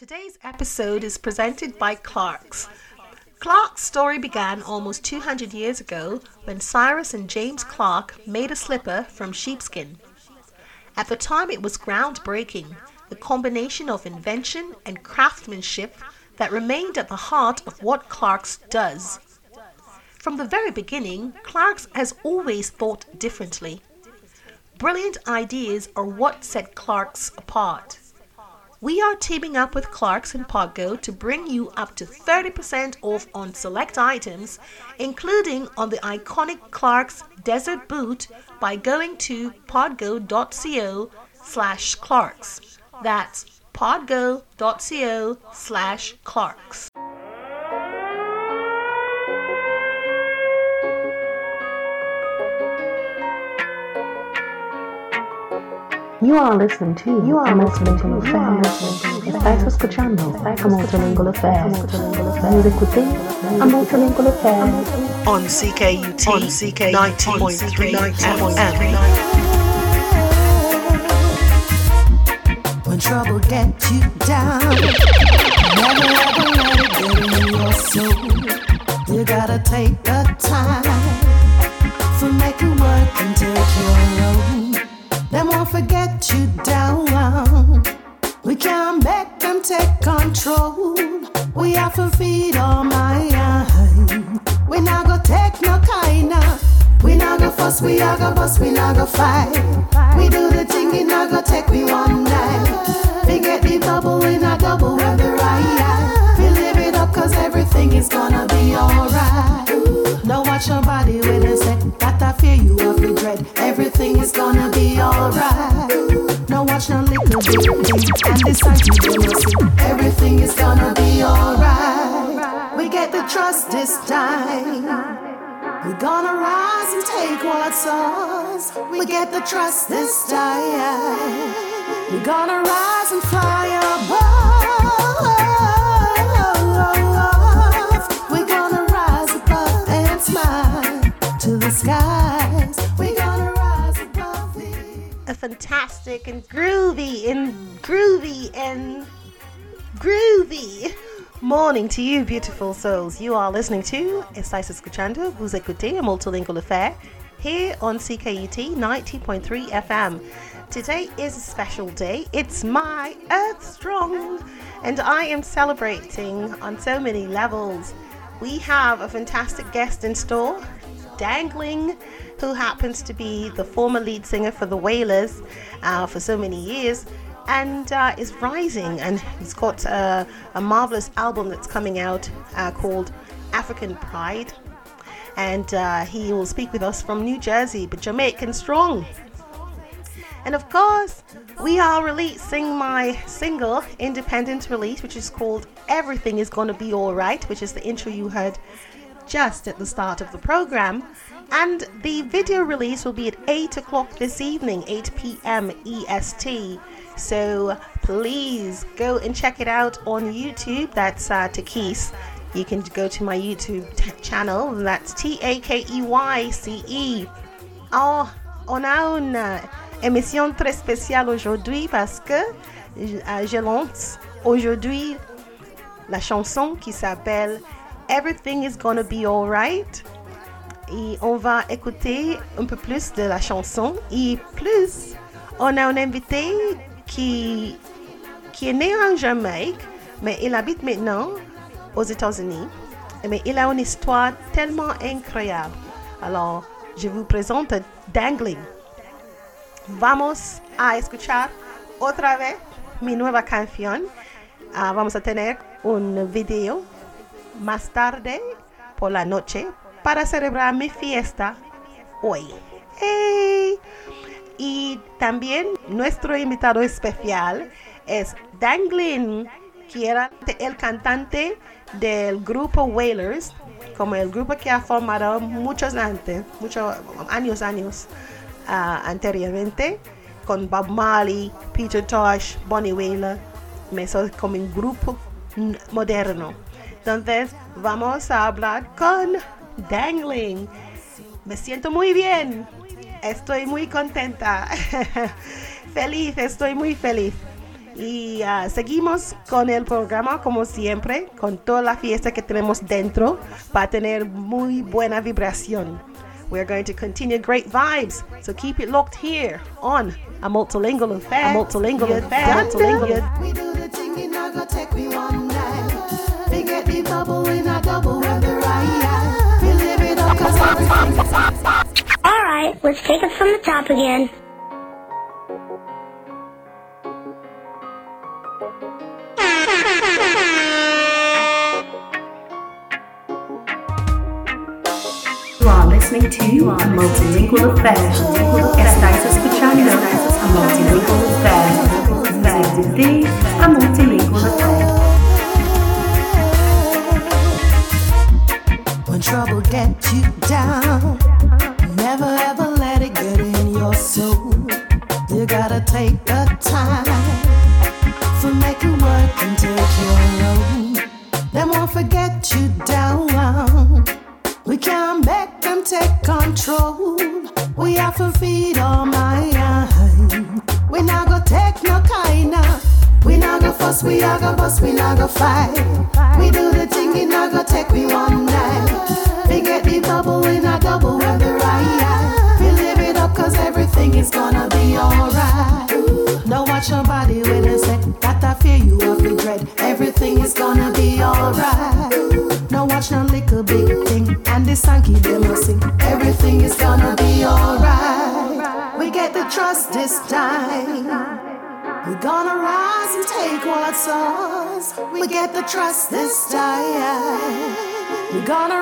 Today's episode is presented by Clark's. Clark's story began almost 200 years ago when Cyrus and James Clark made a slipper from sheepskin. At the time, it was groundbreaking, the combination of invention and craftsmanship that remained at the heart of what Clark's does. From the very beginning, Clark's has always thought differently. Brilliant ideas are what set Clark's apart. We are teaming up with Clark's and Podgo to bring you up to 30% off on select items, including on the iconic Clark's Desert Boot by going to podgo.co slash Clark's. That's podgo.co slash Clark's. You are listening to You are listening to Affair. Estás escuchando a Multilingual Affair. Vous écoutez a Multilingual Affair. On CKUT, on CK 90.3 FM. When trouble gets you down, never ever let it get in your soul. You gotta take the time for make it work and take your own. They won't forget you down. We can't make them take control. We have to feed our mind. We not go take no kind of. We not go fuss, we not go bust, we not go fight. We do the thing, it not go take me one night. We get the bubble in a double with the right. We live it up cause everything is gonna be alright. Don't watch nobody when they say that I fear you of the dread. Everything is gonna be alright. Don't watch no little bit and decide you gonna see. Everything is gonna be alright. We get the trust this time. We're gonna rise and take what's ours. We get the trust this time. We're gonna rise and fly above. Skies. We're gonna rise above it. a fantastic and groovy and groovy and groovy morning to you, beautiful souls. You are listening to Estáis escuchando, vous écoutez a multilingual affair here on CKUT 90.3 FM. Today is a special day. It's my Earth Strong, and I am celebrating on so many levels. We have a fantastic guest in store, Danglin, who happens to be the former lead singer for the Wailers uh, for so many years and uh, is rising. And he's got uh, a marvelous album that's coming out uh, called African Pride. And uh, he will speak with us from New Jersey, but Jamaican strong. And of course, we are releasing my single, independent release, which is called Everything is Gonna Be Alright, which is the intro you heard just at the start of the program. And the video release will be at 8 o'clock this evening, 8 p.m. EST. So please go and check it out on YouTube. That's uh, Takeyce. You can go to my YouTube t- channel. That's T A K E Y C E. Oh, on a une euh, émission très spéciale aujourd'hui parce que euh, je lance aujourd'hui la chanson qui s'appelle Everything is Gonna Be Alright. Et on va écouter un peu plus de la chanson. Et plus, on a un invité qui, qui est né en Jamaïque, mais il habite maintenant aux États-Unis. Mais il a une histoire tellement incroyable. Alors, je vous présente Dangling. Vamos a escuchar otra vez mi nueva canción. Ah, vamos a tener un video más tarde por la noche para celebrar mi fiesta hoy. ¡Hey! Y también nuestro invitado especial es Danglin, que era el cantante del grupo Wailers, como el grupo que ha formado muchos antes, muchos años, años ah, anteriormente, con Bob Marley, Peter Tosh, Bonnie Wailer, me soy como un grupo moderno. Entonces, vamos a hablar con Dangling. Me siento muy bien. Estoy muy contenta. feliz, estoy muy feliz. Y uh, seguimos con el programa como siempre, con toda la fiesta que tenemos dentro para tener muy buena vibración. We're going to continue great vibes, so keep it locked here on a multilingual affair. A multilingual affair. We do the thing in a go take we one up cause everything is All right, let's take it from the top again. You are listening to a multilingual affair. Estáis escuchando a multilingual affair. Music de a multilingual affair. Trouble get you down, trust this time. We're gonna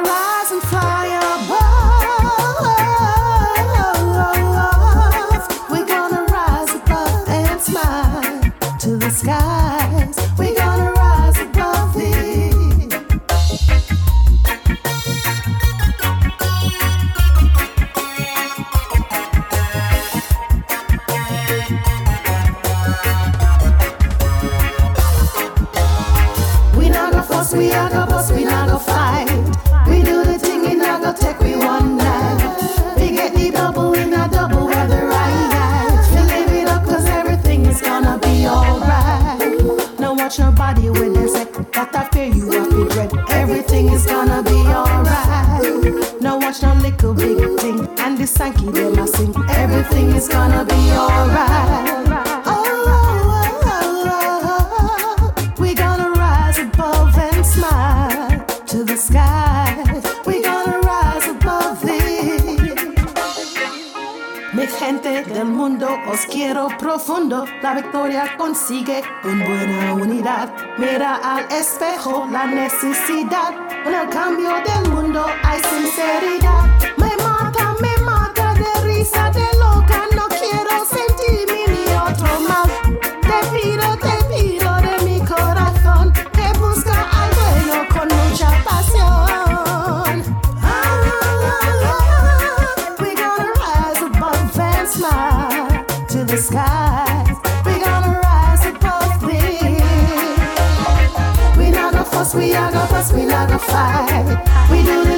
gente del mundo, os quiero profundo. La victoria consigue con buena unidad. Mira al espejo la necesidad. En el cambio del mundo hay sinceridad. Me mata, me mata de risa, de gonna we not gonna fight. We do the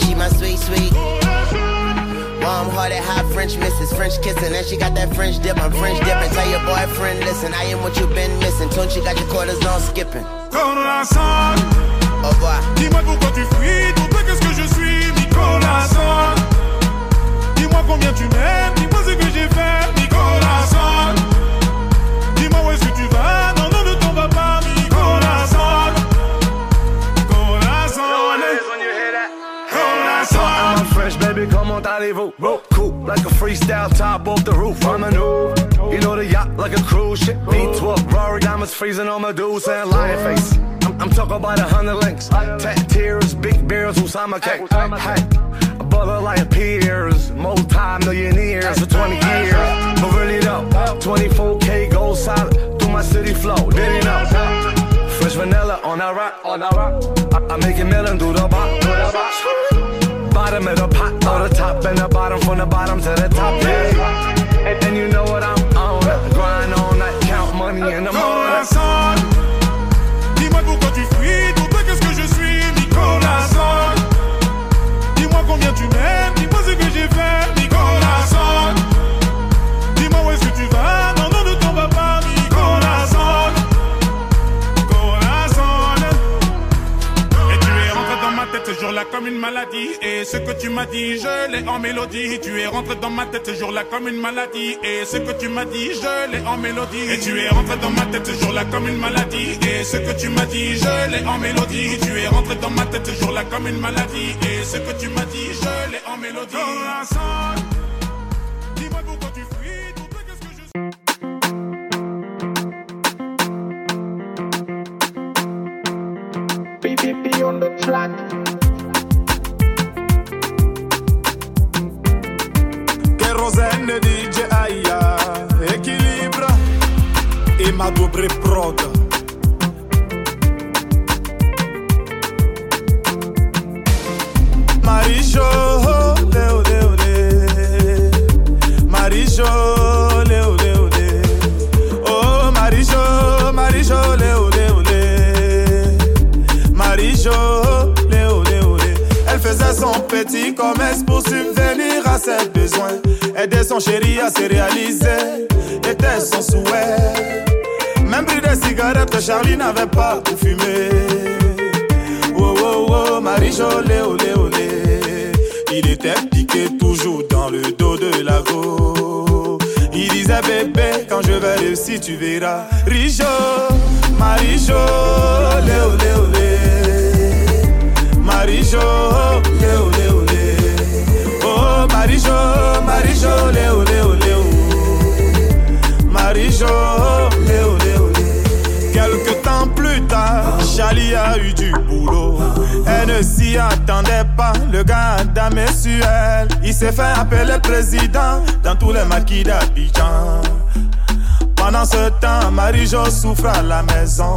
French missus. French kissing, and she got that French dip. I'm French dipping. Tell your boyfriend, listen, I am what you've been missing. Tune, she got your quarters on skipping. Nicolas Au revoir. dis-moi pourquoi tu fuis, pour toi qu'est-ce que je suis, Nicolas. Dis-moi combien tu m'aimes, dis-moi ce que j'ai fait, Nicolas. Dis-moi où est-ce que tu vas, non, non, ne allez-vous? Cool, like a freestyle top off the roof. I'm a new, you know the yacht like a cruise ship. V12, Rory diamonds freezing on my dudes and lion face. I'm, I'm talking about a hundred links. Tat tears, big beers, Usama cake. Hey, a brother like peers, multi-millionaires for 20 years. But really though, 24K gold solid through my city flow. Did you know? Fresh vanilla on that rock, on that rock. I, I make it million do the bop, do the bop. Bottom of the pot, or the top and the bottom, from the bottom to the top. Yeah. And, and you know what I'm on. Grind on that, count money in the morning. Son. Dis-moi pourquoi tu fuis, jour-là comme une maladie. Et ce que tu m'as dit, je l'ai en mélodie. Tu es rentré dans ma tête ce jour-là comme une maladie. Et ce que tu m'as dit, je l'ai en mélodie. Et tu es rentré dans ma tête ce jour-là comme une maladie. Et ce que tu m'as dit, je l'ai en mélodie. Tu es rentré dans ma tête ce jour-là comme une maladie. Et ce que tu m'as dit, je l'ai en mélodie. Marie-Jo souffre à la maison.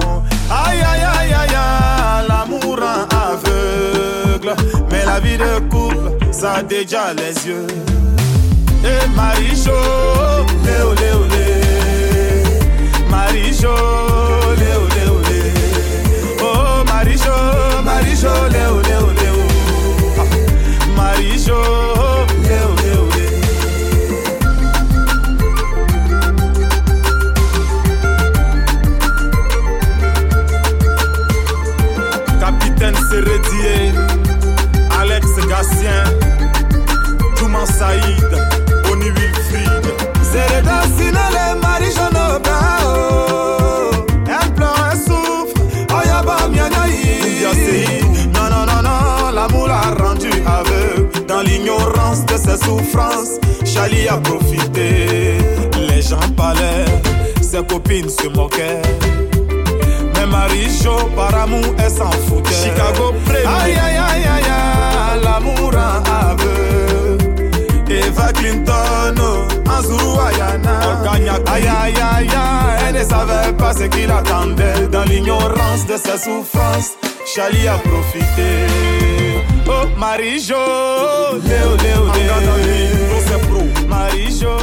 Aïe, aïe, aïe, aïe, aïe, l'amour rend aveugle. Mais la vie de couple, ça déjà les yeux. Et Marie-Jo, léo, léo. Marie-Jo, léo. Oh, Marie-Jo, Marie-Jo. Ce qu'il attendait. Dans l'ignorance de ses souffrances, Charlie a profité. Oh, Marie-Jo, Léo, Léo, Léo. Marie-Jo,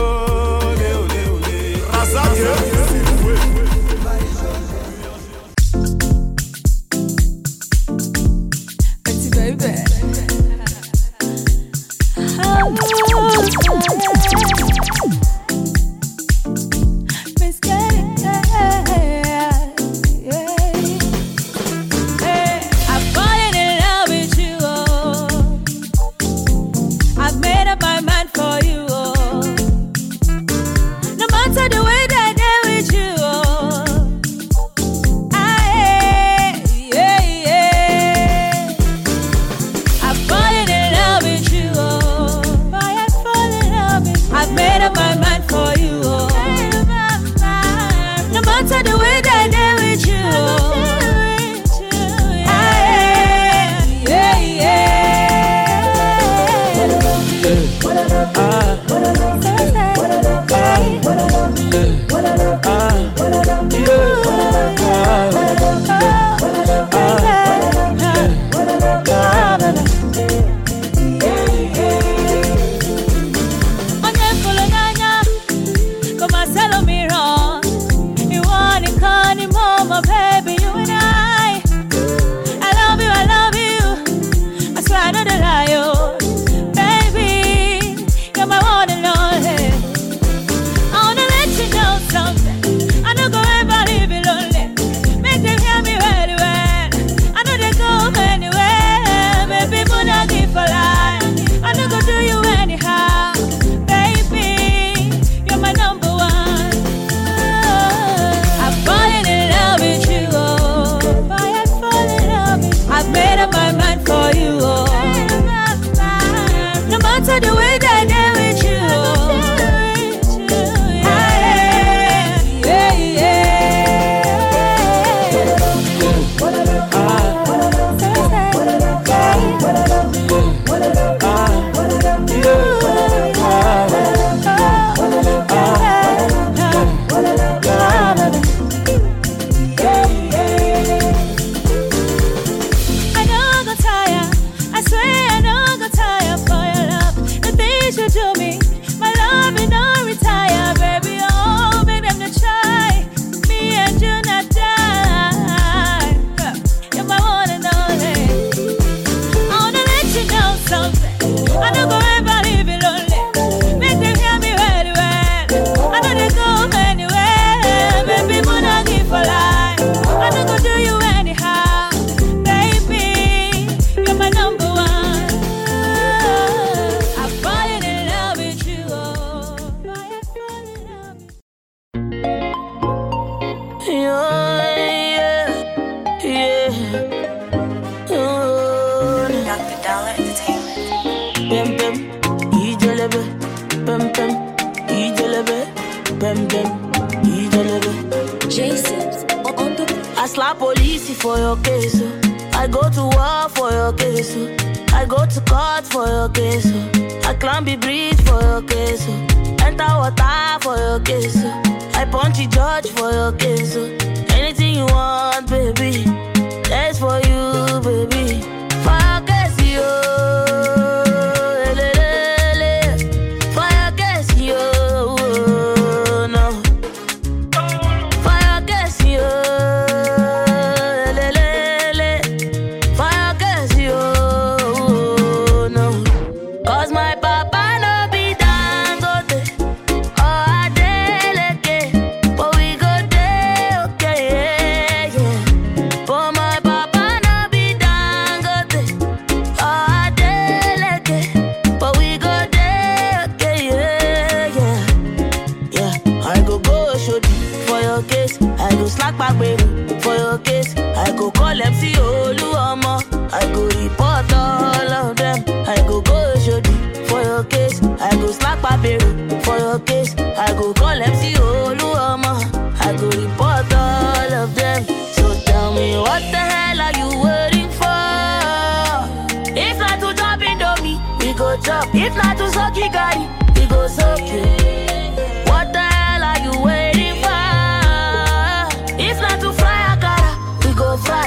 Léo, Léo, Léo. Razak, Petit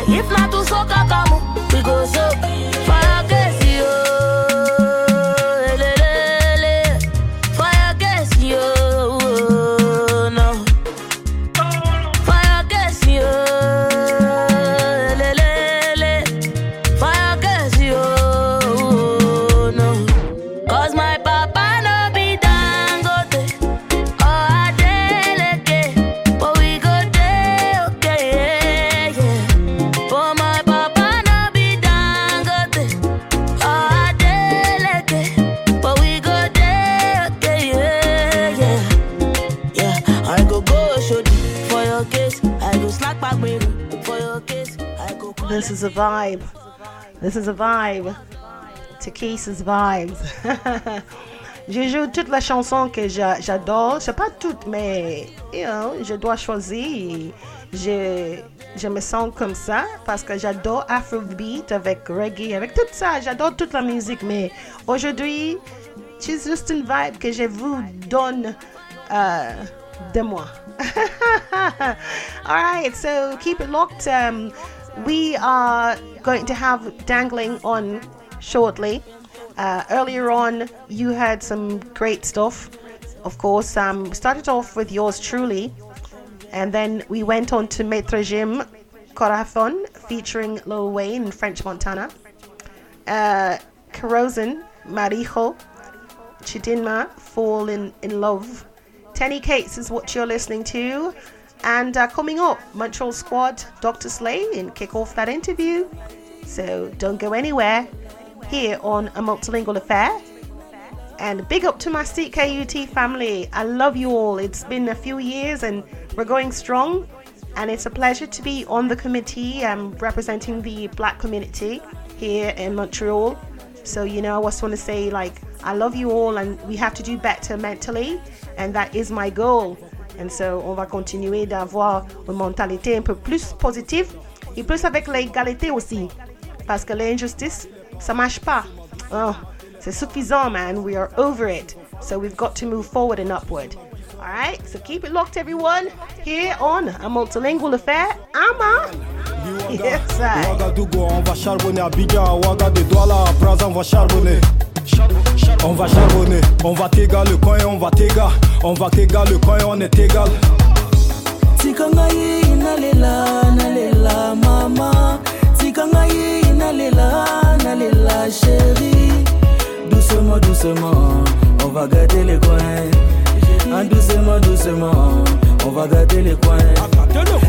If not to soak akamu, we go soak. Vibe. This is a vibe. Vibes. je joue toutes les chansons que j'a- j'adore. C'est pas toutes, mais je dois choisir. Je, je me sens comme ça parce que j'adore Afrobeat avec reggae, avec tout ça. J'adore toute la musique, mais aujourd'hui, c'est juste une vibe que je vous donne euh, de moi. All right, so keep it locked. Um, we are going to have Danglin on shortly. Uh, earlier on, you had some great stuff. Of course, um, started off with yours truly, and then we went on to Maître Gims Corazon featuring Lil Wayne and French Montana. Uh, Corrosion, Marijo, Chidinma, Fall in, in Love. Tenny Cates is what you're listening to. And uh, coming up, Montreal Squad, Dr. Slay, and kick off that interview. So don't go anywhere here on A Multilingual Affair. And big up to my CKUT family. I love you all. It's been a few years and we're going strong. And it's a pleasure to be on the committee um, representing the black community here in Montreal. So, you know, I just want to say, like, I love you all and we have to do better mentally. And that is my goal. And so, on va continuer d'avoir une mentalité un peu plus positive et plus avec l'égalité aussi. Parce que l'injustice, ça marche pas. Oh, c'est suffisant, man. We are over it. So we've got to move forward and upward. All right, so keep it locked, everyone, here on a multilingual affair. I'm on. Yes, I. Ouagadougou, on va charbonner à Abidjan, à Ouagadougou, Douala, à Brazza, on va charbonner. On va charbonner, on va t'égal le coin, on va t'égal, on va t'égal le coin, on est égal. tika ngai nalela nalela mama. Tika ngai nalela nalela chéri doucement doucement on va gâter les coins. Ah, doucement doucement on va gâter les coins.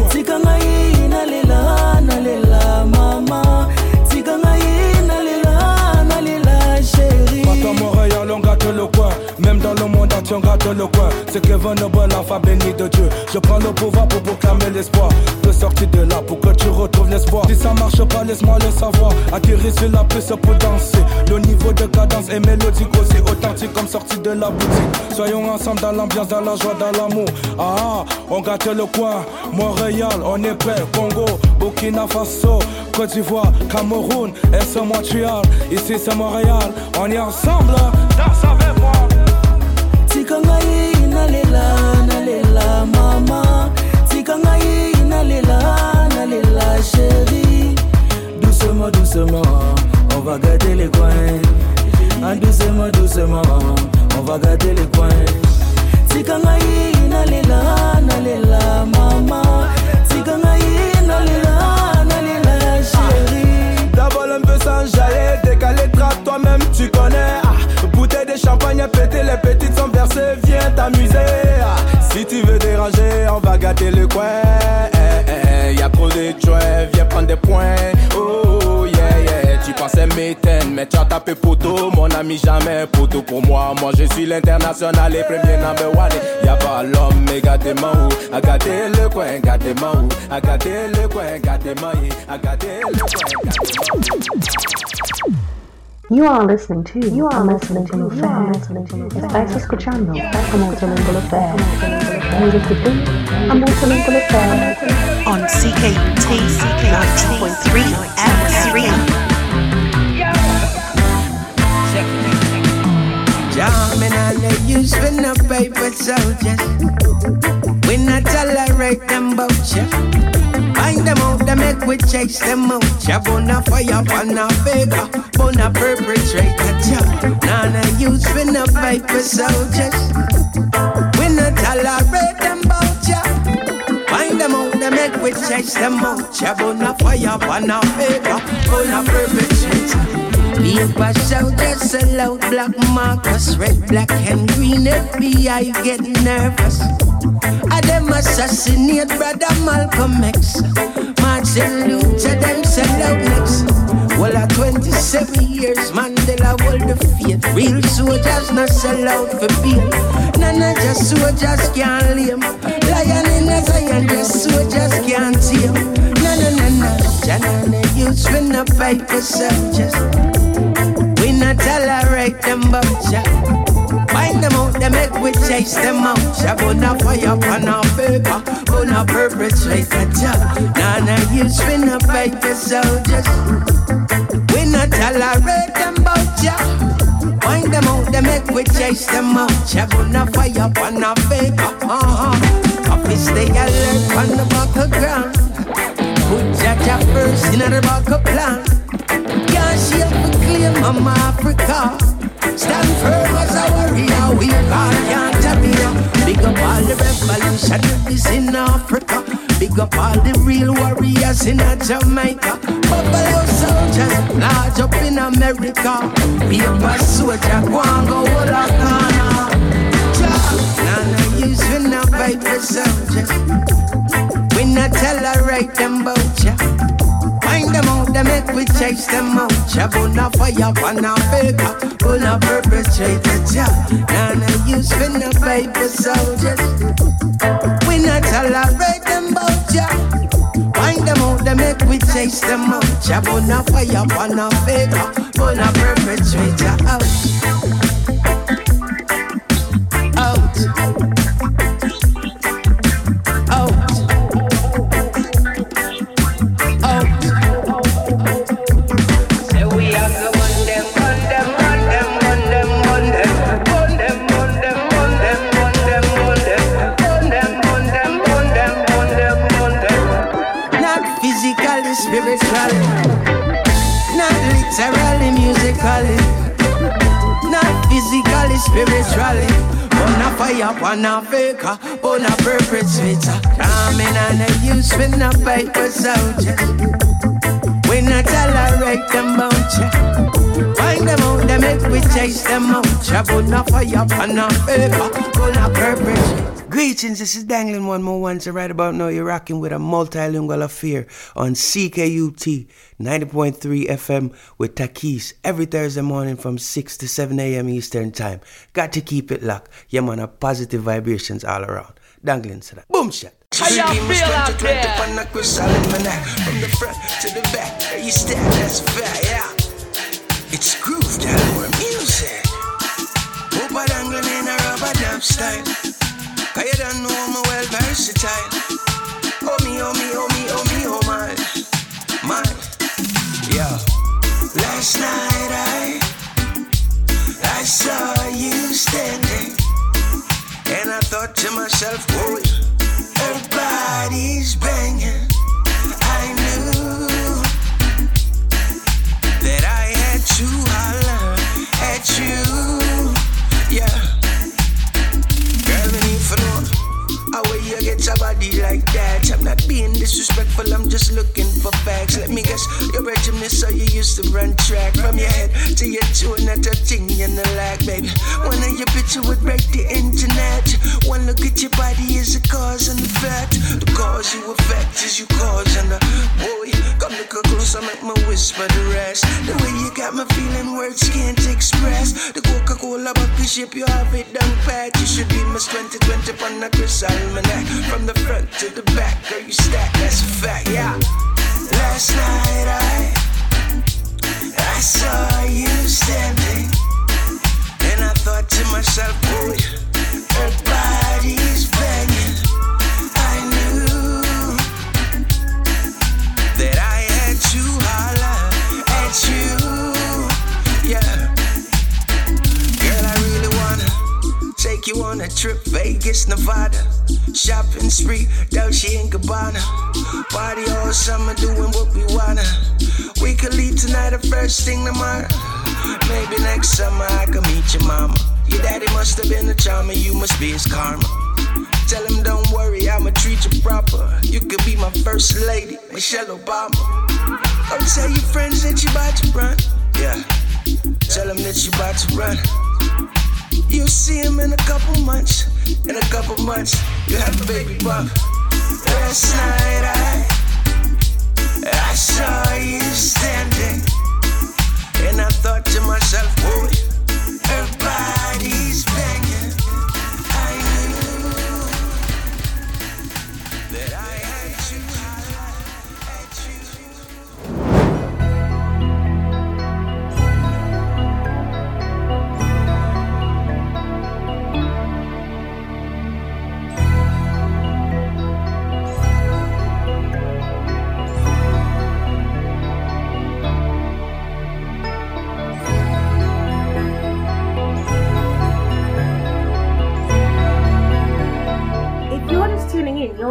Tika ngai nalela nalela mama Gâte le coin. Dans le monde entier, on gâte le coin. C'est que veut bon enfant béni de Dieu. Je prends le pouvoir pour proclamer l'espoir de sortir de là pour que tu retrouves l'espoir. Si ça marche pas, laisse-moi le savoir. Atterrir sur la piste pour danser. Le niveau de cadence est mélodique aussi authentique comme sorti de la boutique. Soyons ensemble dans l'ambiance, dans la joie, dans l'amour. Ah, on gâte le coin. Montréal, on est prêt. Congo, Burkina Faso, Côte d'Ivoire, Cameroun, et c'est Montréal. Ici c'est Montréal. On est ensemble, danse avec moi. Tika ngai nalela nalela chéri doucement doucement on va gâter les coins. Ah, doucement doucement on va gâter les coins. Tika ngai nalela nalela mama. Tika ngai nalela nalela chéri D'abord un peu sans jaillir, décaler trappe toi-même tu connais. Ah, Bouteille de champagne péter les petites sont versées, viens t'amuser. Ah, Si tu veux déranger, on va gâter le coin. Eh, eh, Y'a trop de joints, viens prendre des points. Oh yeah yeah, tu pensais m'éteindre mais tu as tapé poteau Mon ami jamais poteau pour moi, moi je suis l'international et premier number one. Y'a pas l'homme mais gâtez-moi où, à gâter le coin, gâtez-moi où, à gâter le coin, gâtez-moi à gâter le coin You are listening to You are listening to Affair. Estás escuchando a Multilingual Affair. Music to do a Multilingual Affair. On CKUT 90.3 M3. Jamming and they use for no paper soldiers. We not tolerate them vulture. Find them out, they make we chase them out. Jab on a fire, on a beggar, on a perpetrator. None of use for no paper soldiers. We not tolerate them vulture. Find them out, they make we chase them out. Jab on a fire, on a beggar, on a perpetrator. Paper soldiers sell out black markers, red, black, and green. FBI get nervous. I them assassinate brother Malcolm X. Martin Luther them sell out next. Well, at 27 years, Mandela hold the faith. Real soldiers not sell out for bail. None of just soldiers can't lame. Lion in a Zion, just soldiers can't tame. No, no, no, no. Janana youths when the paper soldiers. We not tolerate them vulture. Find them out, they make we chase them out. Jab on a fire, on a paper, on a perpetrator job. None of you spin a paper soldiers. We not tolerate them vulture. Find them out, they make we chase them out. Jab on a fire, on a paper, uh-huh. Office stay alert on the back of ground. Put Jaja first in the back of plan. Can't shake the claim I'm Africa. Stand firm as a warrior, we can't can't tap Big up all the revolutionaries in Africa. Big up all the real warriors in Jamaica. Buffalo soldiers, large up in America. Paper soldier, go and go all a corner. None of you swing a paper soldiers. Not tolerate them vulture. Find them out, they make we chase them out. Jab on a fire, on a faker, on a perpetrator job. None of you spin a paper soldiers. We not tolerate them vulture. Find them out, they make we chase them out. Jab on a fire, on a faker, on a perpetrator out. Out. Spiritually. On a fire, on a faker, on a perpetrator. Coming and a use for no paper soldiers. We not tolerate them vulture. Find them out, they make we chase them out. On a fire, on a paper, on a perpetrator. Greetings, this is Danglin one more once. Right about now, you're rocking with a multilingual affair on CKUT 90.3 FM with Takeyce every Thursday morning from 6 to 7 a.m. Eastern Time. Got to keep it locked. Yeah, man, a positive vibrations all around. Danglin, so that. Boom shot. How y'all feel out there? From the front to the back, you step, that's fair, yeah. It's groove down more music. Hope Danglin in a rubber dub style. Cause you don't know I'm well versatile. Oh me, oh me, oh me, oh me, oh my, my, yeah. Last night I, I saw you standing, and I thought to myself, boy, her body's banging. Body like that? I'm not being disrespectful, I'm just looking for facts. Let me guess, your regimen so you used to run track from your head to your toe, not a thing in the lag, baby. One of your picture would break the internet. One look at your body is a cause and effect. The cause you affect is you cause and the boy. Come look closer, make me whisper the rest. The way you got me feeling, words can't express. The Coca Cola bucket shape, you have it done pat. You should be Miss 2020 on the Chris Almanac. From the front to the back, girl, you stack, that's a fact, yeah. Last night I, I saw you standing, and I thought to myself, boy, her body's banging. I knew that I had to holler at you, yeah. Girl, I really wanna take you on a trip, Vegas, Nevada. Shopping spree, Dolce and Gabbana. Party all summer, doing what we wanna. We could leave tonight or first thing tomorrow. Maybe next summer I can meet your mama. Your daddy must have been a charmer, you must be his karma. Tell him don't worry, I'ma treat you proper. You could be my first lady, Michelle Obama. Go tell your friends that you about to run. Yeah. Tell them that you about to run. You'll see him in a couple months. In a couple months, you have a baby bump. Last night I, I saw you standing, and I thought to myself, boy, her body's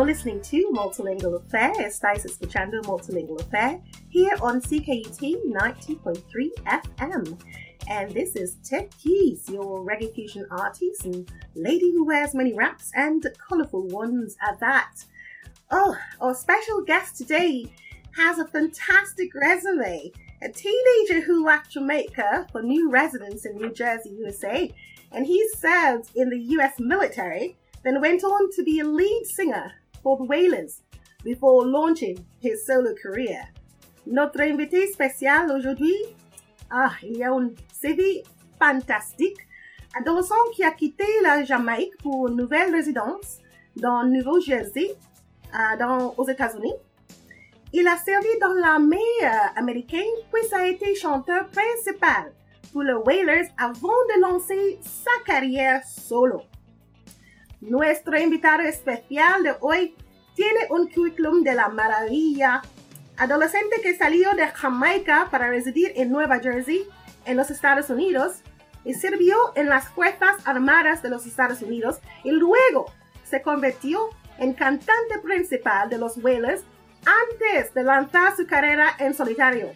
you're listening to Multilingual Affair. Estáis escuchando Multilingual Affair here on CKUT 90.3 FM. And this is Takeyce, your reggae fusion artist and lady who wears many wraps and colourful ones at that. Oh, our special guest today has a fantastic resume. A teenager who left Jamaica for new residence in New Jersey, USA, and he served in the US military, then went on to be a lead singer for the Wailers before launching his solo career. Notre invité spécial aujourd'hui, ah, il y a un CV fantastique. Adolescent qui a quitté la Jamaïque pour une nouvelle résidence dans le Nouveau Jersey, euh, dans, aux États-Unis. Il a servi dans l'armée euh, américaine, puis a été chanteur principal pour le Wailers avant de lancer sa carrière solo. Nuestro invitado especial de hoy tiene un currículum de la maravilla. Adolescente que salió de Jamaica para residir en Nueva Jersey, en los Estados Unidos, y sirvió en las Fuerzas Armadas de los Estados Unidos y luego se convirtió en cantante principal de los Wailers antes de lanzar su carrera en solitario.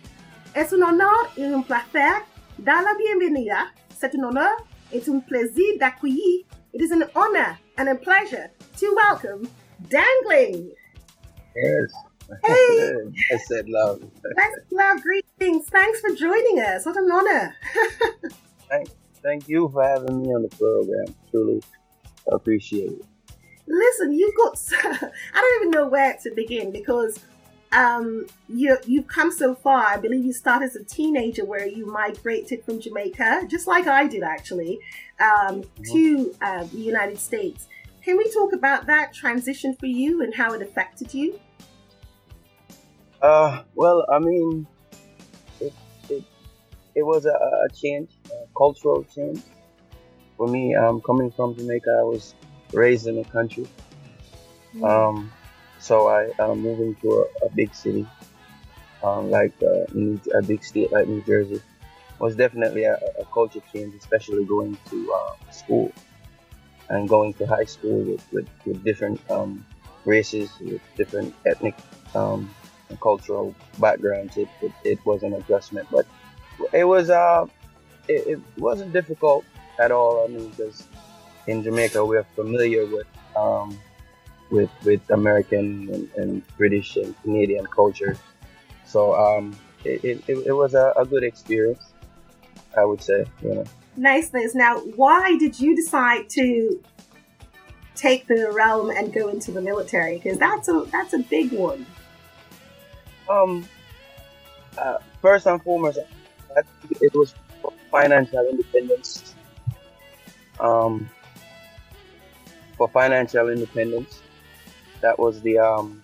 Es un honor y un placer dar la bienvenida. C'est un honneur et un plaisir d'accueillir. It is an honor and a pleasure to welcome Danglin. Yes. Hey. I said love. Thanks, love, greetings. Thanks for joining us. What an honor. Thank, thank you for having me on the program. Truly appreciate it. Listen, you've got. I don't even know where to begin because um, you you've come so far. I believe you started as a teenager where you migrated from Jamaica, just like I did actually, um, to uh, the United States. Can we talk about that transition for you and how it affected you? Uh, well, I mean, it it, it was a, a change, a cultural change. For me, um, coming from Jamaica, I was raised in a country. Um, so I um, moving to a, a big city, um, like uh, a big state like New Jersey, was definitely a, a culture change, especially going to uh, school and going to high school with, with, with different um, races, with different ethnic um, and cultural backgrounds. It, it, it was an adjustment, but it was uh, it, it wasn't difficult at all. I mean, because in Jamaica we're familiar with um, with with American and, and British and Canadian culture, so um, it, it, it was a, a good experience. I would say, you know. Nice things. Now, why did you decide to take the realm and go into the military? Because that's a that's a big one. Um, uh, first and foremost, it was financial independence. Um, for financial independence, that was the um,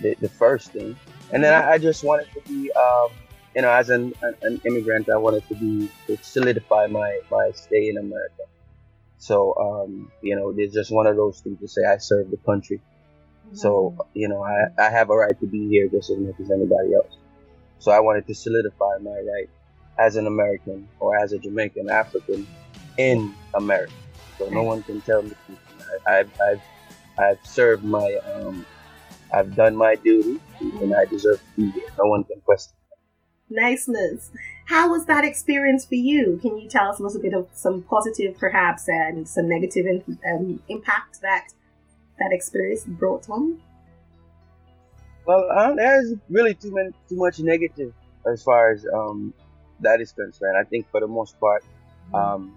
the, the first thing, and then I, I just wanted to be um, you know, as an, an, an immigrant, I wanted to be to solidify my my stay in America. So, um, you know, it's just one of those things to say I serve the country. So, you know, I, I have a right to be here just as much as anybody else. So I wanted to solidify my right as an American or as a Jamaican African in America. So no one can tell me I, I've, I've, served my, um, I've done my duty and I deserve to be here. No one can question. Niceness. How was that experience for you? Can you tell us a little bit of some positive, perhaps, and some negative in, um, impact that that experience brought on? Well, um, there's really too many, too much negative as far as um, that is concerned. I think for the most part, um,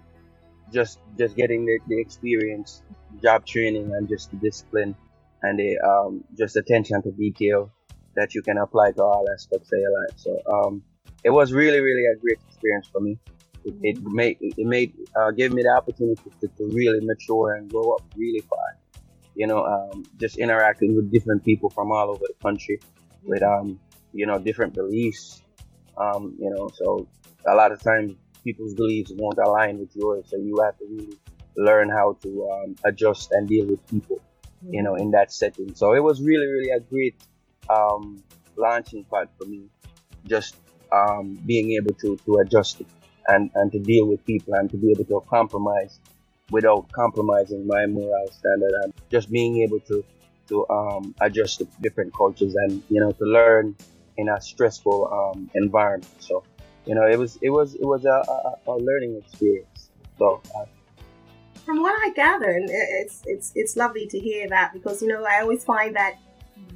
just just getting the, the experience, job training, and just the discipline and the um, just attention to detail that you can apply to all aspects of your life. So um, it was really, really a great experience for me. It, it made it made uh, gave me the opportunity to, to really mature and grow up really far. You know, um, just interacting with different people from all over the country, with um, you know, different beliefs. Um, you know, so a lot of times people's beliefs won't align with yours, so you have to really learn how to um, adjust and deal with people. You know, in that setting. So it was really, really a great um, launching pad for me. Just um, being able to, to adjust it and, and to deal with people and to be able to compromise without compromising my moral standard and just being able to to um, adjust to different cultures and you know to learn in a stressful um, environment. So you know it was it was it was a, a, a learning experience. So. Uh, From what I gather, and it's it's it's lovely to hear that because you know I always find that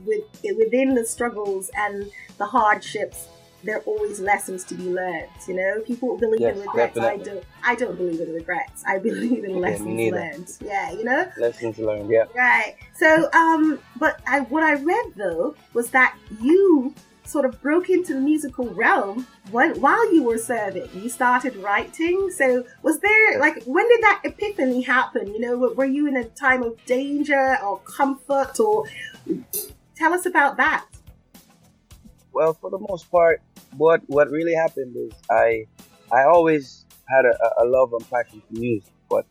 with within the struggles and the hardships, there are always lessons to be learned. You know, people believe Yes, in regrets. I don't. I don't believe in regrets. I believe in lessons neither. learned. Yeah, you know. lessons learned, yeah. Right. So, um, but I what I read though was that you sort of broke into the musical realm while you were serving. You started writing. So, was there like when did that epiphany happen? You know, were, you in a time of danger or comfort, or tell us about that? Well, for the most part, what what really happened is I I always had a, a love and passion for music, but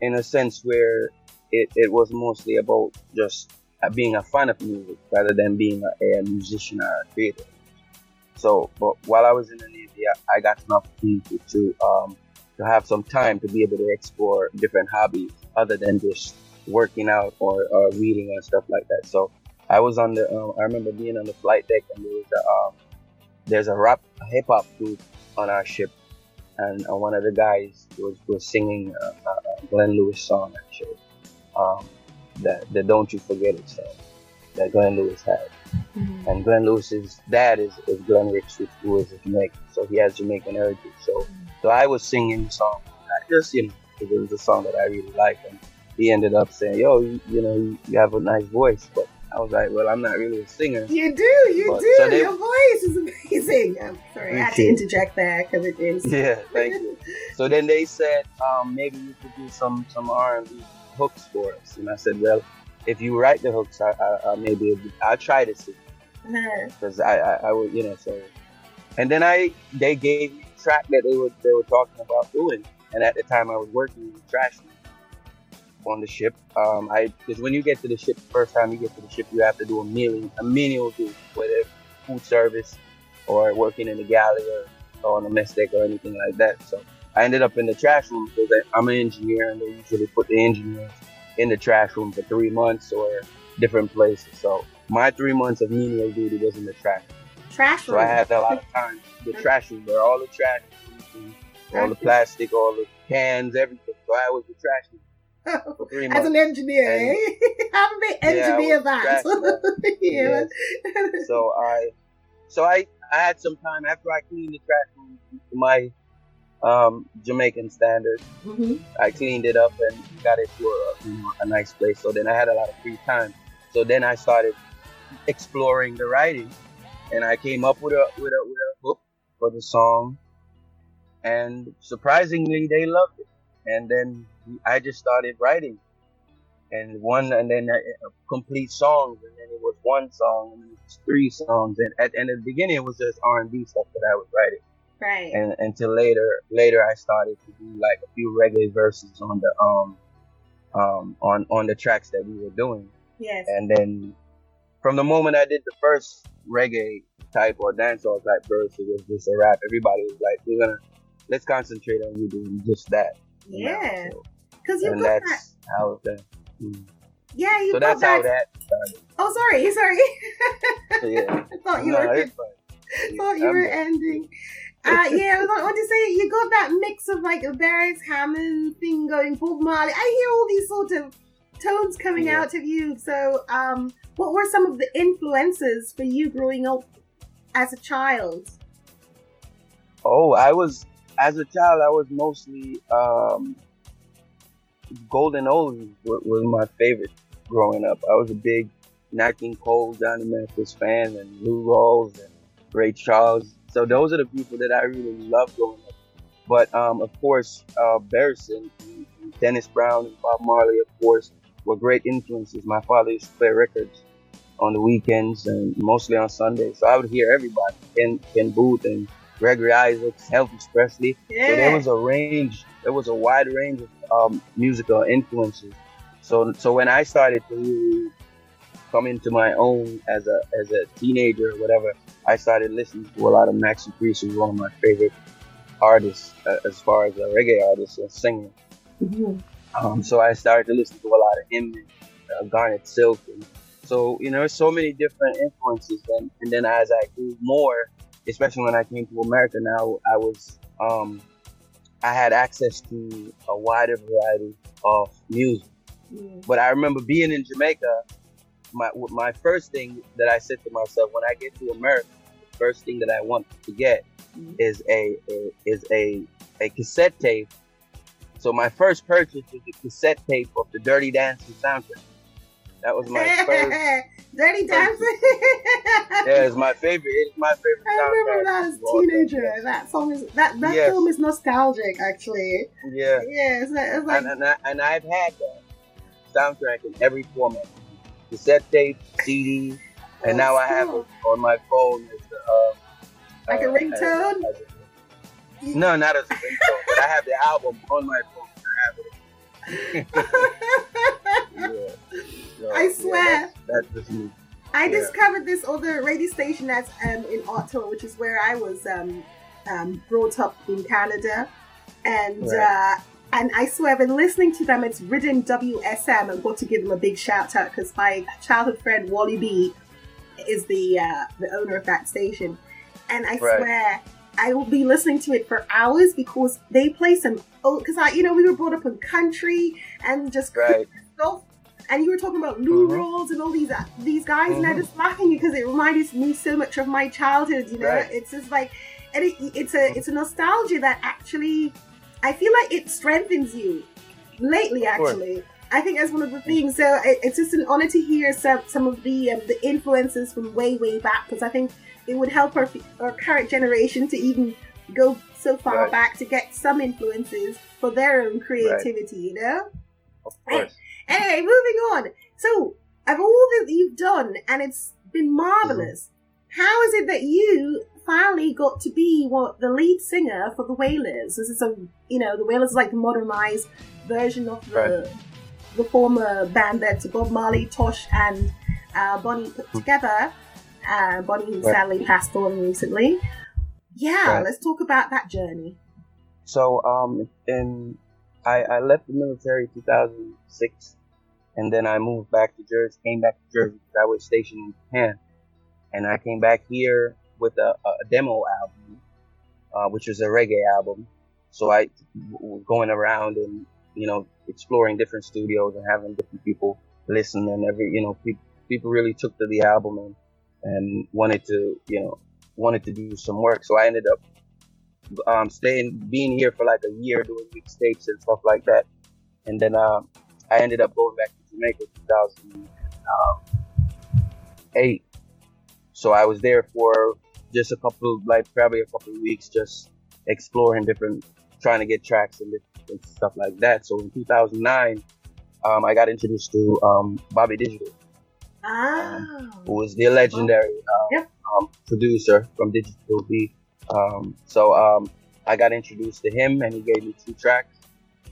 in a sense where it, it was mostly about just being a fan of music rather than being a, a musician or a creator. So, but while I was in the Navy, I, I got an opportunity to um, to have some time to be able to explore different hobbies other than just working out or, or reading and stuff like that. So I was on the um, I remember being on the flight deck and there was a, um, there's a rap hip hop group on our ship and uh, one of the guys was was singing a, a a Glenn Lewis song actually um, that the Don't You Forget It song that Glenn Lewis had. And Glenn Lewis's dad is, is Glen Ricks, who is a Jamaican, so he has Jamaican heritage. So, so I was singing the song. I just you know, 'cause it was a song that I really liked, and he ended up saying, "Yo, you, you know, you, you have a nice voice," but I was like, "Well, I'm not really a singer." You do, you But- do. so they- Your voice is amazing. I'm sorry, I had to interject there because it is. Yeah, thank you. So then they said, um, maybe you could do some some R and B. hooks for us. And I said, well, if you write the hooks, I, I, I maybe I'll try to see because I, I, I would, you know, so. And then I, they gave me a track that they were they were talking about doing, and at the time I was working in the trash on the ship. Um, I because when you get to the ship, the first time you get to the ship, you have to do a menial a menial duty, whether food service or working in the galley or, or on a mess deck or anything like that. So I ended up in the trash room because I'm an engineer, and they usually put the engineers in the trash room for three months or different places. So my three months of menial duty was in the trash. Trash room. So I had a lot of time. The trash room, where all the trash, all the plastic, all the cans, everything. So I was the trash room for three months. As an engineer, And- eh? How do they engineer was that? yeah. so I, so I, I had some time after I cleaned the trash room my um, Jamaican standards. Mhm. I cleaned it up and got it to a, you know, a nice place. So then I had a lot of free time. So then I started exploring the writing, and I came up with a with a with a hook for the song, and surprisingly they loved it. And then I just started writing, and one and then uh, complete songs, and then it was one song, and then it was three songs, and at and at the beginning it was just R and B stuff that I was writing Right. and until later later I started to do like a few reggae verses on the um um on on the tracks that we were doing Yes. and then from the moment I did the first reggae type or dancehall type verse it was just a rap everybody was like we're gonna let's concentrate on you doing just that? Yeah. Because you've and got that. how it went. Mm. Yeah, you so that's how that. that started Oh, sorry, sorry. So, yeah I thought you No, were. thought you I'm were ending. Uh, yeah, I like, what to say? You got that mix of like a Beres Hammond thing going, Bob Marley. I hear all these sort of tones coming Yeah. out of you. So, um, what were some of the influences for you growing up as a child? Oh, I was as a child. I was mostly um, Golden Oldies was, was my favorite growing up. I was a big Nat King Cole, Johnny Mathis fan, and Lou Rawls and Ray Charles. So those are the people that I really loved growing up. But um, of course, uh, Barrison, and and Dennis Brown, and Bob Marley, of course, were great influences. My father used to play records on the weekends and mostly on Sundays. So I would hear everybody, Ken, Ken Boothe and Gregory Isaacs, Elvis Presley. So there was a range, there was a wide range of um, musical influences. So so when I started to really come into my own as a as a teenager or whatever, I started listening to a lot of Maxi Priest, who's one of my favorite artists uh, as far as a reggae artist and singer. Um, so I started to listen to a lot of him, uh, Garnet Silk, and so you know, so many different influences. And, and then as I grew more, especially when I came to America, now I was um, I had access to a wider variety of music. But I remember being in Jamaica. My my first thing that I said to myself when I get to America, the first thing that I want to get mm-hmm. is a, a is a a cassette tape. So my first purchase was a cassette tape of the Dirty Dancing soundtrack. That was my first. Dirty Dancing. Yeah, it's my favorite. It's my favorite. I remember that as a teenager. That song is that that Yes. film is nostalgic, actually. Yeah. Yeah, it's, like- it's like and, and, I, and I've had that soundtrack in every format cassette tape, CD, and now I have it on my phone. As uh, like a uh, ringtone. as- no, not as a ringtone, but I have the album on my phone. I have it. yeah. So, I yeah, swear. that's, that's just me. I Yeah. discovered this other radio station that's um, in Ottawa, which is where I was um, um, brought up in Canada, and Right. uh, and I swear I've been listening to them. It's Ridden WSM. I've got to give them a big shout out because my childhood friend Wally B is the uh, the owner of that station, and I Right. swear I will be listening to it for hours because they play some old. because I you know we were brought up in country and just Right. stuff. And you were talking about Lou Mhm. Rawls and all these uh, these guys, and I'm just laughing because it reminded me so much of my childhood. You know, Right. it's just like, and it, it's a it's a nostalgia that actually, I feel like it strengthens you. Lately, actually, I think that's one of the things. So it, it's just an honor to hear some some of the um, the influences from way way back because I think it would help our our current generation to even go so far Right. back to get some influences for their own creativity. You know. Of course. Anyway, moving on. So, of all that you've done, and it's been marvelous, how is it that you finally got to be what the lead singer for the Wailers? This is a, you know, the Wailers is like the modernized version of the the former band that Bob Marley, Tosh, and uh, Bunny put together. Uh, Bunny, who Right. sadly passed on recently. Yeah, Right. let's talk about that journey. So um, in I, I left the military 2006, and then I moved back to Jersey. Came back to Jersey because I was stationed in Japan, and I came back here with a, a demo album, uh, which was a reggae album. So I was going around and you know exploring different studios and having different people listen, and every you know people people really took to the album and and wanted to you know wanted to do some work. So I ended up um, staying, being here for like a year doing mixtapes and stuff like that. And then um, I ended up going back to Jamaica in 2008. So I was there for just a couple, like probably a couple of weeks, just exploring different, trying to get tracks and stuff like that. So in 2009, um, I got introduced to um, Bobby Digital, Ah. who was the legendary um, um, producer from Digital B. Um, so um, I got introduced to him, and he gave me two tracks,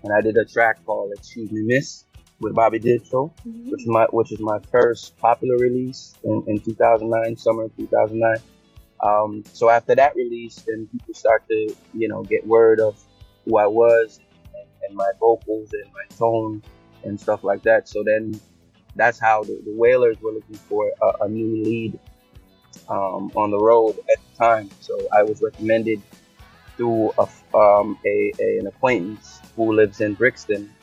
and I did a track called "Excuse Me, Miss" with Bobby Digital, which is my which is my first popular release in, in 2009, summer of 2009. Um, so after that release, then people start to you know get word of who I was and, and my vocals and my tone and stuff like that. So then that's how the, the Wailers were looking for a, a new lead um, on the road at the time. So I was recommended through a, um, a, a- an acquaintance who lives in Brixton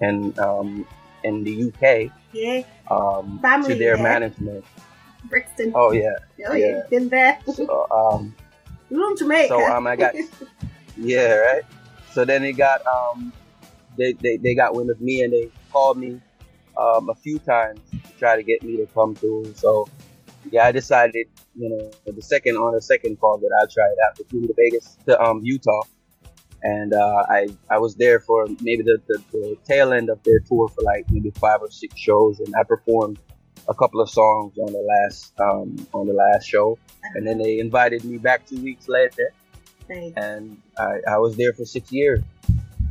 and um, in the UK Yeah, um, to their yeah. management. Brixton. Oh yeah, Oh, yeah. you've been there. So, um, in Jamaica. so um, I got yeah right. So then they got um, they, they they got wind of me and they called me um, a few times to try to get me to come through. So yeah, I decided you know the second on the second call that I tried out to flew to Vegas to um Utah, and uh, I I was there for maybe the, the the tail end of their tour for like maybe five or six shows, and I performed a couple of songs on the last um on the last show, and then they invited me back two weeks later, Nice. and I I was there for six years.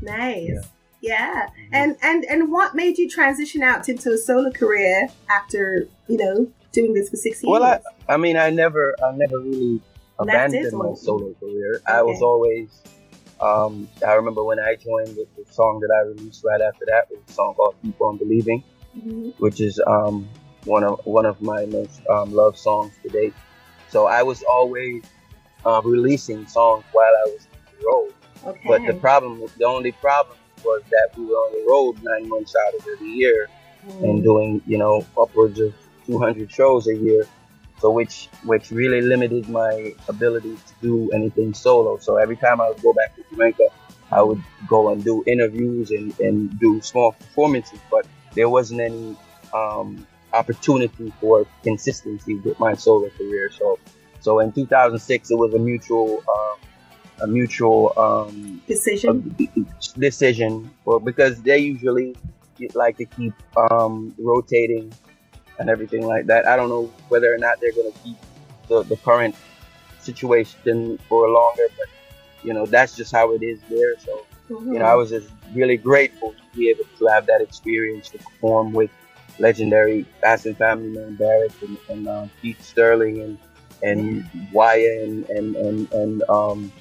Nice. Yeah. And and and what made you transition out into a solo career after, you know, doing this for six years? Well, I, I mean, I never, I never really abandoned my solo career. I was always, um, I remember when I joined the, the song that I released right after that was a song called "Keep On Believing," Mhm. which is um, one of one of my most um, loved songs to date. So I was always uh, releasing songs while I was on the road. Okay. But the problem, the only problem was that we were on the road nine months out of the year and doing, you know, upwards of 200 shows a year. So which which really limited my ability to do anything solo. So every time I would go back to Jamaica, I would go and do interviews and, and do small performances, but there wasn't any um, opportunity for consistency with my solo career. So so in 2006, it was a mutual um, a mutual um, decision? decision. Well because they usually like to keep um, rotating and everything like that. I don't know whether or not they're going to keep the, the current situation for longer but you know that's just how it is there. So you know i was just really grateful to be able to have that experience to perform with legendary and Family Man Barrett and, and Pete Sterling and and Wya and and and, and um,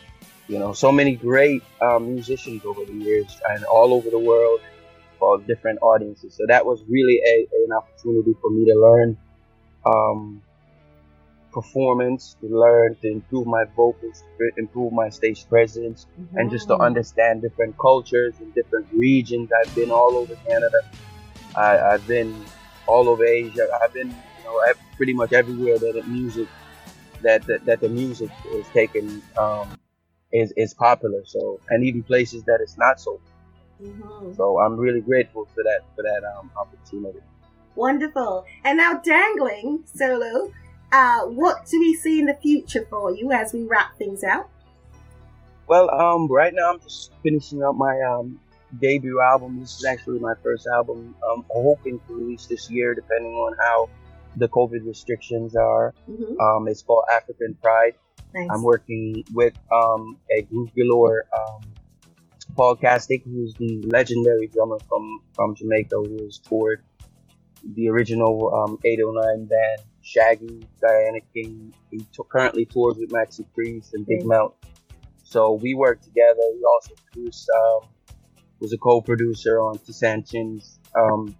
you know so many great um, musicians over the years and all over the world for different audiences. So that was really a, an opportunity for me to learn um, performance, to learn to improve my vocals, to improve my stage presence, and just to Mhm. understand different cultures and different regions. I've been all over Canada. I, I've been all over Asia. I've been, you know, pretty much everywhere that the music that that, that the music is taken um, is is popular. So and even places that it's not so. Mhm. So I'm really grateful for that for that um, opportunity. Wonderful. And now, Danglin solo, uh, what do we see in the future for you as we wrap things out? Well, um, right now I'm just finishing up my um debut album. This is actually my first album. I'm hoping to release this year, depending on how the COVID restrictions are. Mhm. Um, it's called African Pride. Nice. I'm working with um, a group galore, um, Paul Kastick, who's the legendary drummer from, from Jamaica, who has toured the original um, 809 band, Shaggy, Diana King. He t- currently tours with Maxi Priest and Big Mm. Mount. So we work together. We also produced, um, was a co-producer on Tessanne Chin's um,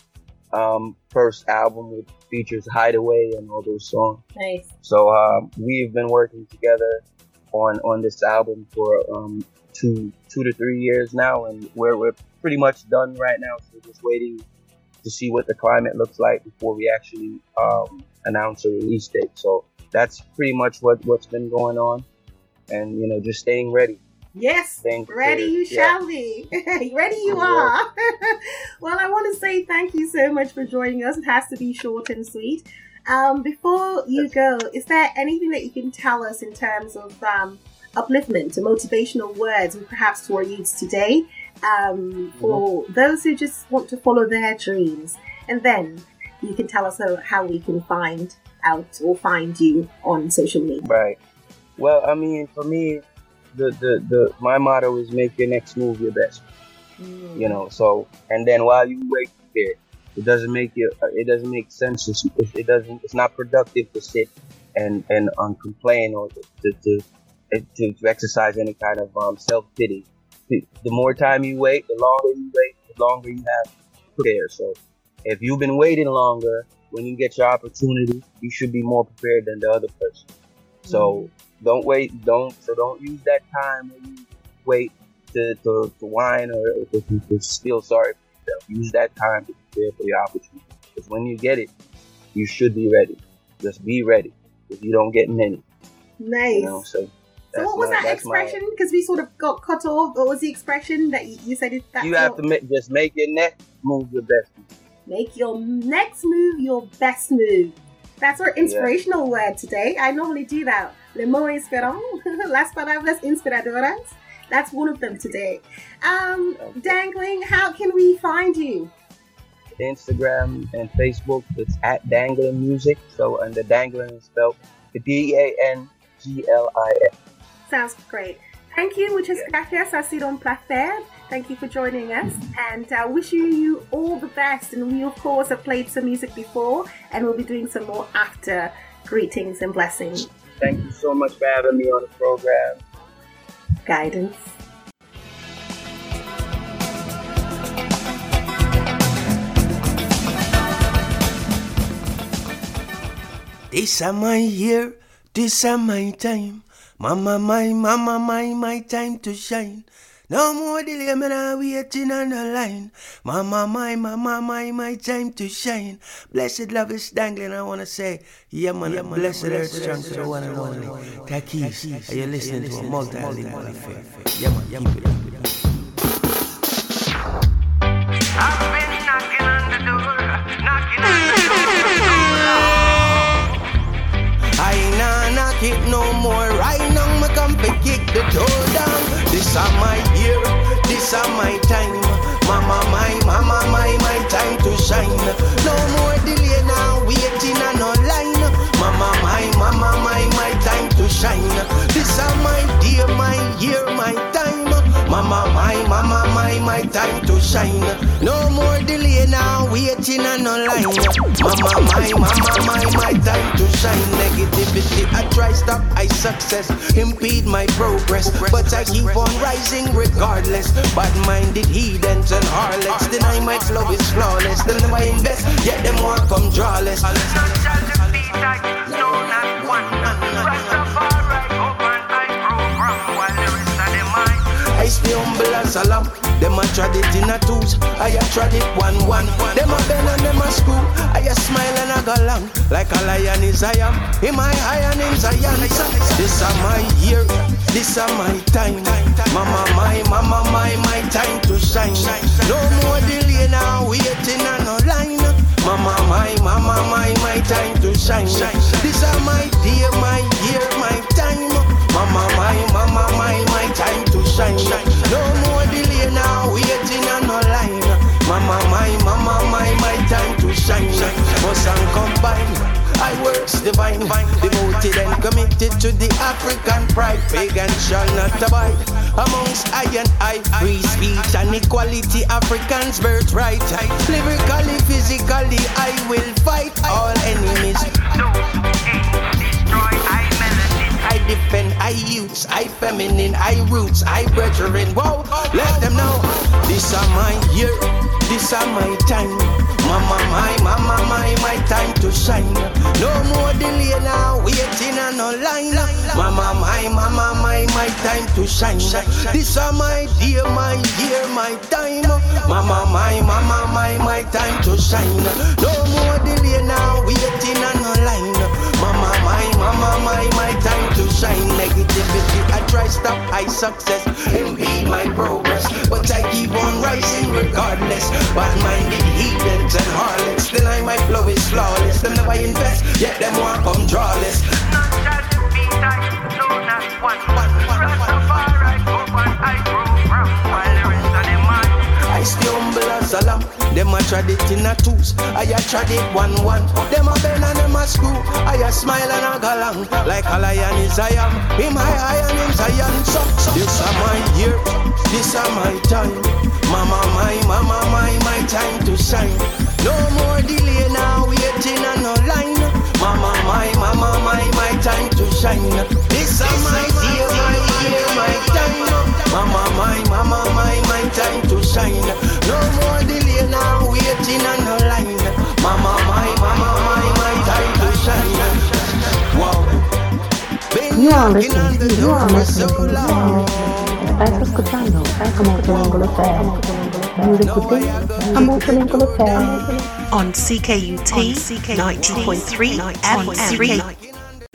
um, first album, which features Hideaway and all those songs. Nice. So um, we've been working together on on this album for um, two two to three years now, and we're we're pretty much done right now. So we're just waiting to see what the climate looks like before we actually um, announce a release date. So that's pretty much what what's been going on, and you know just staying ready. Yes, Staying ready you. Yeah. shall be. ready you Yeah. are. well, I want to say thank you so much for joining us. It has to be short and sweet. Um, before you go, is there anything that you can tell us in terms of um, upliftment or motivational words, and perhaps to our youths today, um, for those who just want to follow their dreams? And then you can tell us how, how we can find out or find you on social media. Right. Well, I mean, for me, the, the, the my motto is make your next move your best. You know, so and then while you wait there, it doesn't make you. It doesn't make sense. It's, it doesn't. It's not productive to sit and and um, complain or to to, to to exercise any kind of um, self pity. The the more time you wait, the longer you wait, the longer you have to prepare. So if you've been waiting longer, when you get your opportunity, you should be more prepared than the other person. So don't wait. Don't so don't use that time when you wait to, to, to whine or, to, to, feel sorry for yourself. Use that time to prepare for your opportunity. Because when you get it, you should be ready. Just be ready. If you don't get many. Nice. You know, so So what was my- that expression? Because we sort of got cut off. What was the expression that you, you said? It, you have to make, just make your next move your best. Move. Make your next move your best move. That's our inspirational word today. I normally do that. Le mot inspirant, las palabras inspiradoras. That's one of them today. Um, Danglin, how can we find you? Instagram and Facebook, it's at Danglin Music. So, and the Danglin is spelled D A N G L I N. Sounds great. Thank you. Muchas gracias. Ha sido un placer. Thank you for joining us and uh, wishing you all the best. And we, of course, have played some music before and we'll be doing some more after. Greetings and blessings. Thank you so much for having me on the program. Guidance. This a my year, this a my time. Mama, my, mama, my, my time to shine. No more delay, man, I'm waiting on the line. Mama, my, mama, my, my time to shine. Blessed love is Danglin, I wanna say. Yeah, man, yeah, man blessed earth strong to the one and only. Takeyce, are you listening to a multilingual affair? Yeah, man, yeah, man. I've been knocking on the door, knocking on the door. I nah knock it no more. Right now, me come to kick the door down. This are my year, this are my time. Mama, my, mama, my, my time to shine. No more delay now, waiting on no line. Mama, my, mama, my, my time to shine. This are my dear, my year, my time. Mama, my, mama, time to shine. No more delay now, waiting on no line. Mama, my, mama, my, my time to shine. Negativity, I try stop, I success, impede my progress. But I keep on rising regardless. Bad minded heathens and harlots deny my flow is flawless. Them I invest, yet them want come drawless. I stay humble as a lamp. Them a trod it in a twos. I a trod it one one. Them a bend and them a screw. I a smile and I go long. Like a lion is I am. In my iron in Zion. This a my year. This a my time. Mama my, mama my, my time to shine. No more delay now. Waiting on no line. Mama my, mama my, my time to shine. This a my dear, my year, my time. Mama my, mama my, my time shine. No more delay now, waiting on no line. Mama, my, mama, my, my time to shine. Must and combine. I works divine, devoted and committed to the African pride. Pagan shall not abide amongst I and I. Free speech and equality, Africans' birthright. Lyrically, physically, I will fight all enemies. Defend, I use, I feminine, I roots, I brethren. Whoa, let them know this are my year, this are my time. Mama, my, mama, my, my time to shine. No more delay now, waiting on no line. Mama, my, mama, my, my time to shine. This are my dear, my year, my time. Mama, my, mama, my, my time to shine. No more delay now, waiting on no line. Mama, my, mama, my, my time shine. Negativity, I try stop high success, impede my progress. But I keep on rising regardless. Bad minded heathens and harlots, still I my flow is flawless. Them never invest, yet them want come drawless. Not that to be nice, no not one. Rastafari, go on, I stay humble as a lamb. Them a trad it in a twos. I a trad it one one. Them a bend and them a screw. I a smile and a galang. Like a lion is I am. Him high high and him Zion. So, so. This a my year. This a my time. Mama my mama my my time to shine. No more delay now. Waiting on no line. Mama my mama my my time to shine. This a my year my year my time. Mama my mama my my time to shine. To long. Estás escuchando Multilingual Affair. Vous écoutez un Multilingual Affair. on CKUT, 90.3 FM.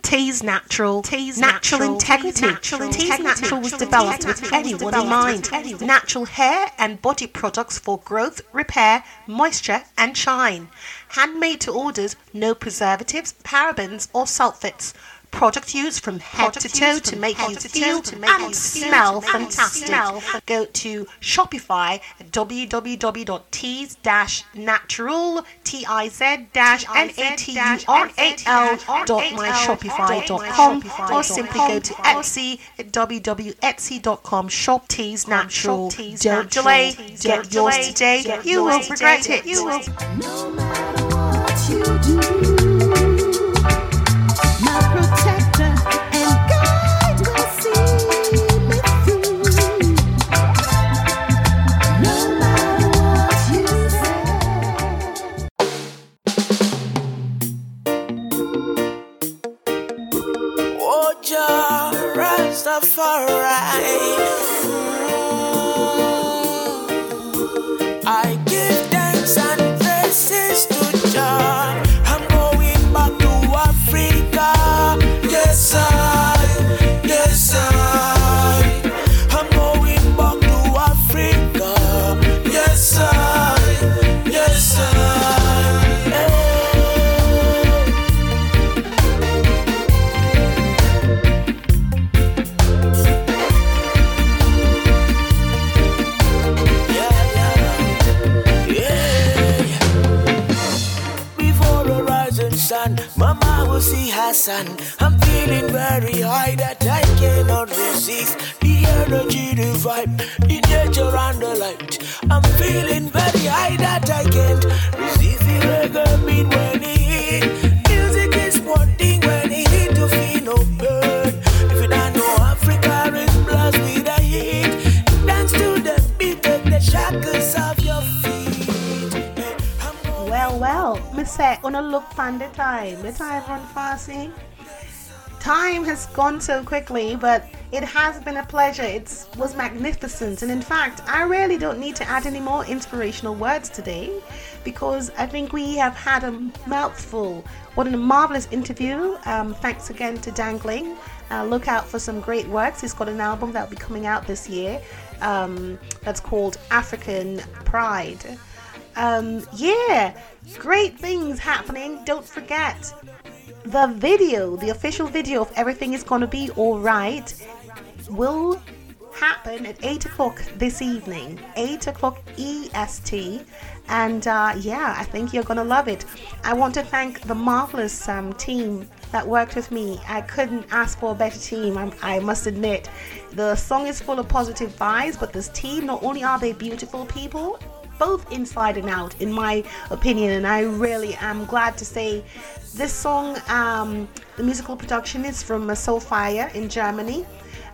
Tiz natural, Tiz natural, integrity. Tiz natural was developed with anyone in mind. Natural hair and body products for growth, repair, moisture, and shine. Handmade to orders, no preservatives, parabens, or sulfates. Product used from head to toe to make you feel to make you smell and smell fantastic. Go to Shopify at www.teas-natural, T-I-Z-N-A-T-U-R-A-L dot myshopify.com or simply go to Etsy www.etsy.com shop teas natural. Don't delay, get yours today. You will regret it. You will. My Oja Rastafari. See her. I'm feeling very high that I cannot resist. The energy, the vibe, the nature and the light. I'm feeling very high that I can't una look fan the time. The time run fast, eh? Time has gone so quickly, but it has been a pleasure. It was magnificent, and in fact, I really don't need to add any more inspirational words today because I think we have had a mouthful. What a marvelous interview! Um, thanks again to Danglin. Uh, look out for some great works. He's got an album that will be coming out this year um, that's called African Pride um yeah great things happening don't forget the video the official video of everything is gonna be all right will happen at 8 o'clock this evening 8 o'clock est And uh, yeah, I think you're gonna love it. I want to thank the marvelous um, team that worked with me. I couldn't ask for a better team, I, I must admit. The song is full of positive vibes, but this team, not only are they beautiful people, both inside and out, in my opinion, and I really am glad to say this song, um, the musical production is from Soulfire in Germany.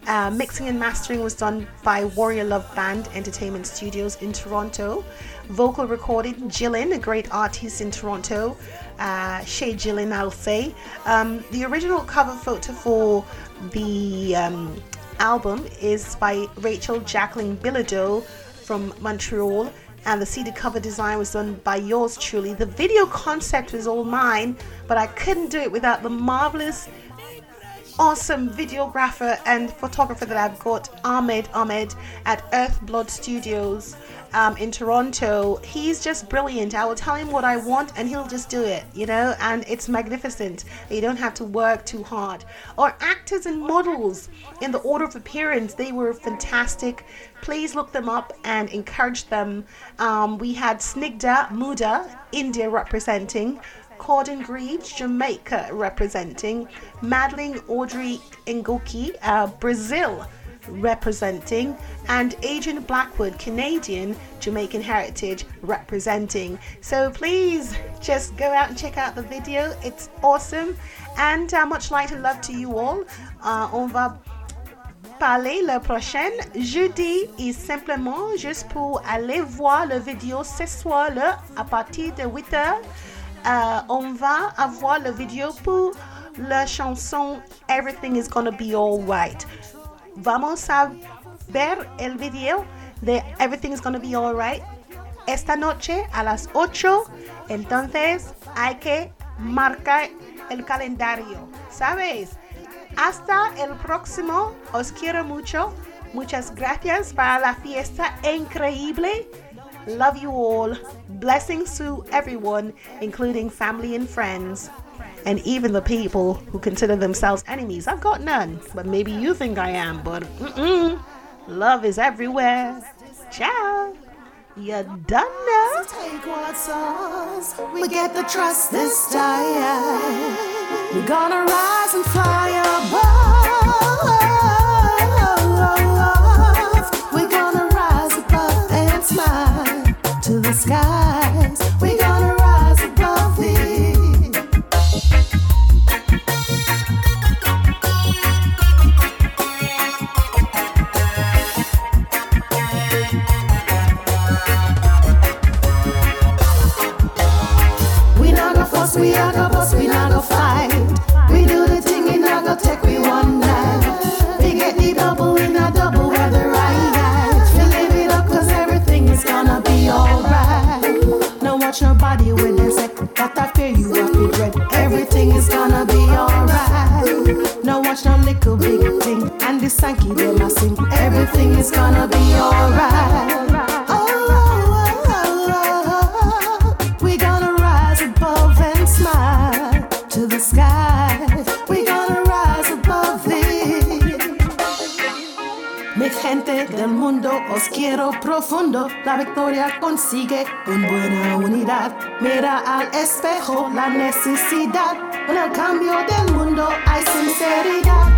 Uh, mixing and mastering was done by Warrior Love Band Entertainment Studios in Toronto. Vocal recording, Jillin, a great artist in Toronto. Uh, Shay Jillin, I'll say. Um, the original cover photo for the um, album is by Rachel Jacqueline Bilodeau from Montreal and the CD cover design was done by yours truly. The video concept was all mine, but I couldn't do it without the marvelous awesome videographer and photographer that I've got, Ahmed Ahmed at Earth Blood Studios um, in Toronto. He's just brilliant. I will tell him what I want and he'll just do it, you know, and it's magnificent. You don't have to work too hard. Or actors and models in the order of appearance, they were fantastic. Please look them up and encourage them. Um, we had Snigda Muda, India representing. Cordon Greaves, Jamaica representing, Madeline Audrey Ngoki, uh, Brazil representing, and Adrian Blackwood, Canadian Jamaican Heritage representing. So please just go out and check out the video, it's awesome. And uh, much light and love to you all. Uh, on va parler la prochaine jeudi et simplement juste pour aller voir le vidéo ce soir là à partir de 8 heures. Euh, on va avoir la vidéo pour la chanson Everything is Gonna Be Alright. Vamos a ver el video de Everything is Gonna Be Alright esta noche a las 8. Entonces hay que marcar el calendario, ¿sabes? Hasta el próximo, os quiero mucho. Muchas gracias para la fiesta increíble. Love you all. Blessings to everyone, including family and friends, and even the people who consider themselves enemies. I've got none, but maybe you think I am, but mm-mm. love is everywhere. Ciao. You done now. Take what's ours. We get the trust this time. We're gonna rise and fly above. To the La victoria consigue con buena unidad. Mira al espejo la necesidad. En el cambio del mundo hay sinceridad.